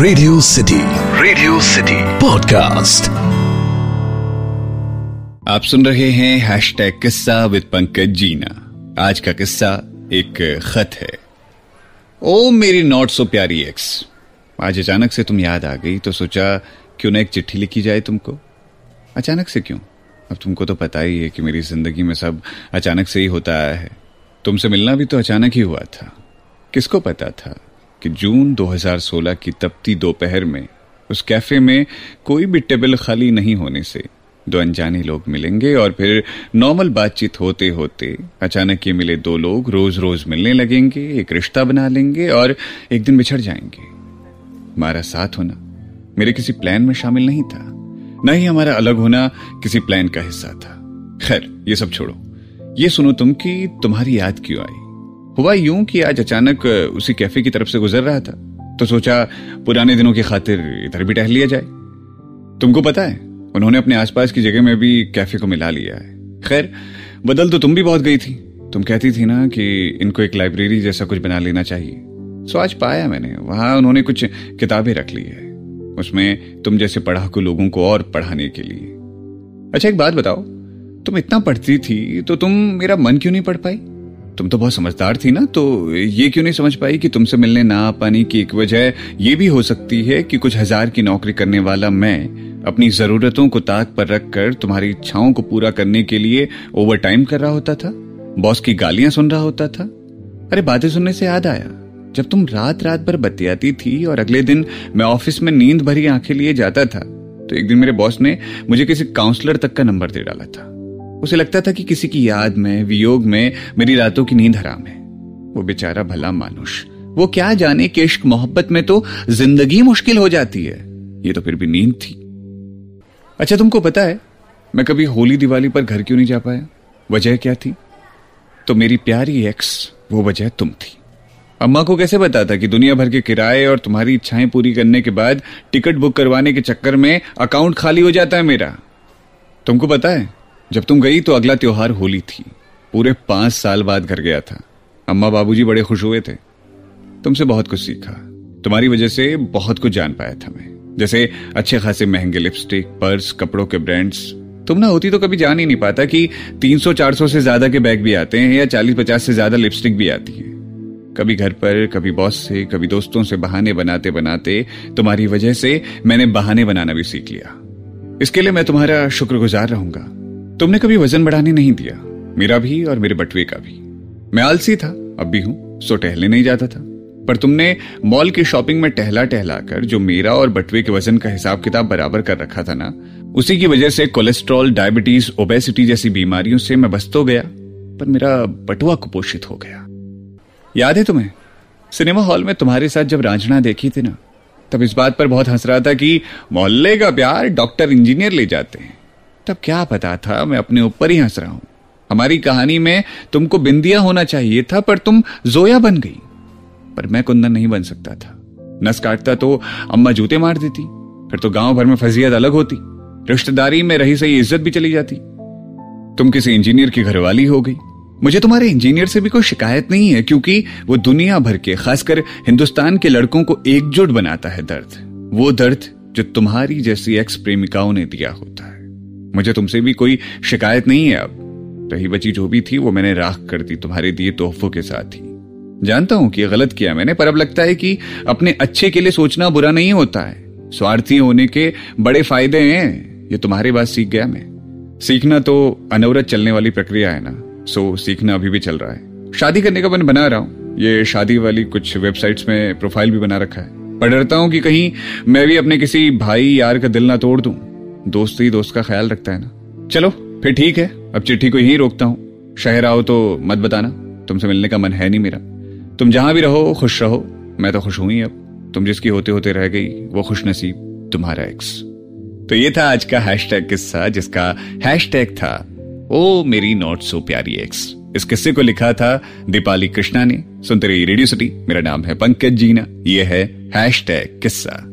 Radio city radio city podcast आप सुन रहे हैं हैश टैग किस्सा विद पंकज जीना। आज का किस्सा एक खत है। ओ, मेरी नॉट सो प्यारी एक्स आज अचानक से तुम याद आ गई तो सोचा क्यों ना एक चिट्ठी लिखी जाए तुमको? अचानक से क्यों? अब तुमको तो पता ही है कि मेरी ज़िंदगी में सब अचानक से ही होता आया है। तुमसे मिलना भी तो अचानक ही हुआ था। किसको पता था? कि जून 2016 की तपती दोपहर में उस कैफ़े में कोई भी टेबल खाली नहीं होने से दो अनजाने लोग मिलेंगे और फिर नॉर्मल बातचीत होते होते अचानक ये मिले दो लोग रोज रोज मिलने लगेंगे, एक रिश्ता बना लेंगे और एक दिन बिछड़ जाएँगे। हमारा साथ होना मेरे किसी प्लान में शामिल नहीं था। न ही हमारा अलग होना किसी प्लान का हिस्सा था। खैर, ये सब छोड़ो। ये सुनो तुम कि तुम्हारी याद क्यों आई? हुआ यूँ कि आज अचानक उसी कैफ़े की तरफ़ से गुजर रहा था। तो सोचा, पुराने दिनों की खातिर इधर भी टहल लिया जाए। तुमको पता है, उन्होंने अपने आसपास की जगह में भी कैफ़े को मिला लिया है। खैर, बदल तो तुम भी बहुत गई थी। तुम कहती थी ना कि इनको एक लाइब्रेरी जैसा कुछ बना लेना चाहिए। सो आज पाया मैंने, वहाँ उन्होंने कुछ किताबें रख ली है। उसमें तुम जैसे पढ़ाकू लोगों को और पढ़ाने के लिए। अच्छा एक बात बताओ, तुम इतना पढ़ती थी तो तुम मेरा मन क्यों नहीं पढ़ पाई? तुम तो बहुत समझदार थी ना तो ये क्यों नहीं समझ पाई कि तुमसे मिलने ना आ पाने की एक वजह ये भी हो सकती है कि कुछ हज़ार की नौकरी करने वाला मैं अपनी जरूरतों को ताक पर रखकर तुम्हारी इच्छाओं को पूरा करने के लिए ओवर टाइम कर रहा होता था? बॉस की गालियाँ सुन रहा होता था? अरे, बातें सुनने से याद आया। जब तुम रात रात भर बतियाती थी और अगले दिन मैं ऑफ़िस में नींद भरी आँखें लिए जाता था तो एक दिन मेरे बॉस ने मुझे किसी काउंसलर तक का नंबर दे डाला था। उसे लगता था कि किसी की याद में, वियोग में मेरी रातों की नींद हराम है। वो बेचारा भला मानुष। वो क्या जाने कि इश्क मोहब्बत में तो ज़िंदगी मुश्किल हो जाती है। ये तो फिर भी नींद थी। अच्छा तुमको पता है, मैं कभी होली दिवाली पर घर क्यों नहीं जा पाया? वजह क्या थी? तो मेरी प्यारी एक्स, वो वजह तुम थी। अम्मा को कैसे बताता कि दुनिया भर के किराए और तुम्हारी इच्छाएँ पूरी करने के बाद टिकट बुक करवाने के चक्कर में अकाउंट खाली हो जाता है मेरा? तुमको पता है? जब तुम गई तो अगला त्योहार होली थी। पूरे पाँच साल बाद घर गया था। अम्मा बाबूजी बड़े खुश हुए थे। तुमसे बहुत कुछ सीखा। तुम्हारी वजह से बहुत कुछ जान पाया था मैं। जैसे अच्छे खासे महँगे लिपस्टिक, पर्स, कपड़ों के ब्रांड्स। तुम ना होती तो कभी जान ही नहीं पाता कि 300-400 से ज़्यादा के बैग भी आते हैं या 40-50 से ज़्यादा लिपस्टिक भी आती है। कभी घर पर, कभी बॉस से, कभी दोस्तों से बहाने बनाते बनाते तुम्हारी वजह से मैंने बहाने बनाना भी सीख लिया। इसके लिए मैं तुम्हारा शुक्रगुजार रहूँगा। तुमने कभी वज़न बढ़ाने नहीं दिया? मेरा भी और मेरे बटवे का भी। मैं आलसी था, अब भी हूँ, सो टहलने नहीं जाता था। पर तुमने मॉल की शॉपिंग में टहला टहला कर जो मेरा और बटवे के वज़न का हिसाब किताब बराबर कर रखा था ना, उसी की वजह से कोलेस्ट्रॉल, डायबिटीज़, ओबेसिटी जैसी बीमारियों से मैं बच तो गया, पर मेरा बटुआ कुपोषित हो गया। याद है तुम्हें? सिनेमा हॉल में तुम्हारे साथ जब रांझना देखी थी ना, तब इस बात पर बहुत हंस रहा था कि मोहल्ले का प्यार डॉक्टर इंजीनियर ले जाते हैं। तब क्या पता था, मैं अपने ऊपर ही हंस रहा हूँ। हमारी कहानी में तुमको बिंदिया होना चाहिए था, पर तुम जोया बन गई। पर मैं कुंदन नहीं बन सकता था। नस काटता तो अम्मा जूते मार देती, फिर तो गाँव भर में फजीयत अलग होती, रिश्तेदारी में रही सही इज़्ज़त भी चली जाती। तुम किसी इंजीनियर की घरवाली हो गई। मुझे तुम्हारे इंजीनियर से भी कोई शिकायत नहीं है, क्योंकि वो दुनिया भर के, खासकर हिंदुस्तान के लड़कों को एकजुट बनाता है दर्द। वो दर्द जो तुम्हारी जैसी एक्स प्रेमिकाओं ने दिया होता है। मुझे तुमसे भी कोई शिकायत नहीं है अब। रही बची जो भी थी, वो मैंने राख कर दी, तुम्हारे दिए तोहफों के साथ ही। जानता हूँ कि गलत किया मैंने, पर अब लगता है कि अपने अच्छे के लिए सोचना बुरा नहीं होता है। स्वार्थी होने के बड़े फ़ायदे हैं, ये तुम्हारे बात सीख गया मैं। सीखना तो अनवरत चलने वाली प्रक्रिया है ना, सो सीखना अभी भी चल रहा है। शादी करने का मन बना रहा हूँ। ये शादी वाली कुछ वेबसाइट्स में प्रोफ़ाइल भी बना रखा है। पर डरता हूँ कि कहीं मैं भी अपने किसी भाई, यार का दिल ना तोड़ दूँ। दोस्त ही दोस्त का ख्याल रखता है ना? चलो, फिर ठीक है। अब चिट्ठी को यही रोकता हूँ। शहर आओ तो मत बताना। तुमसे मिलने का मन है नहीं मेरा। तुम जहाँ भी रहो, खुश रहो। मैं तो खुश हूँ ही अब। तुम जिसकी होते होते रह गई, वो खुश नसीब तुम्हारा एक्स तो ये था आज का हैश टैग किस्सा, जिसका हैश टैग था, ओ मेरी नॉट सो प्यारी एक्स इस किस्से को लिखा था दीपाली कृष्णा ने। सुनते रही रेडियो सिटी मेरा नाम है पंकज जीना। ये है हैश टैग किस्सा।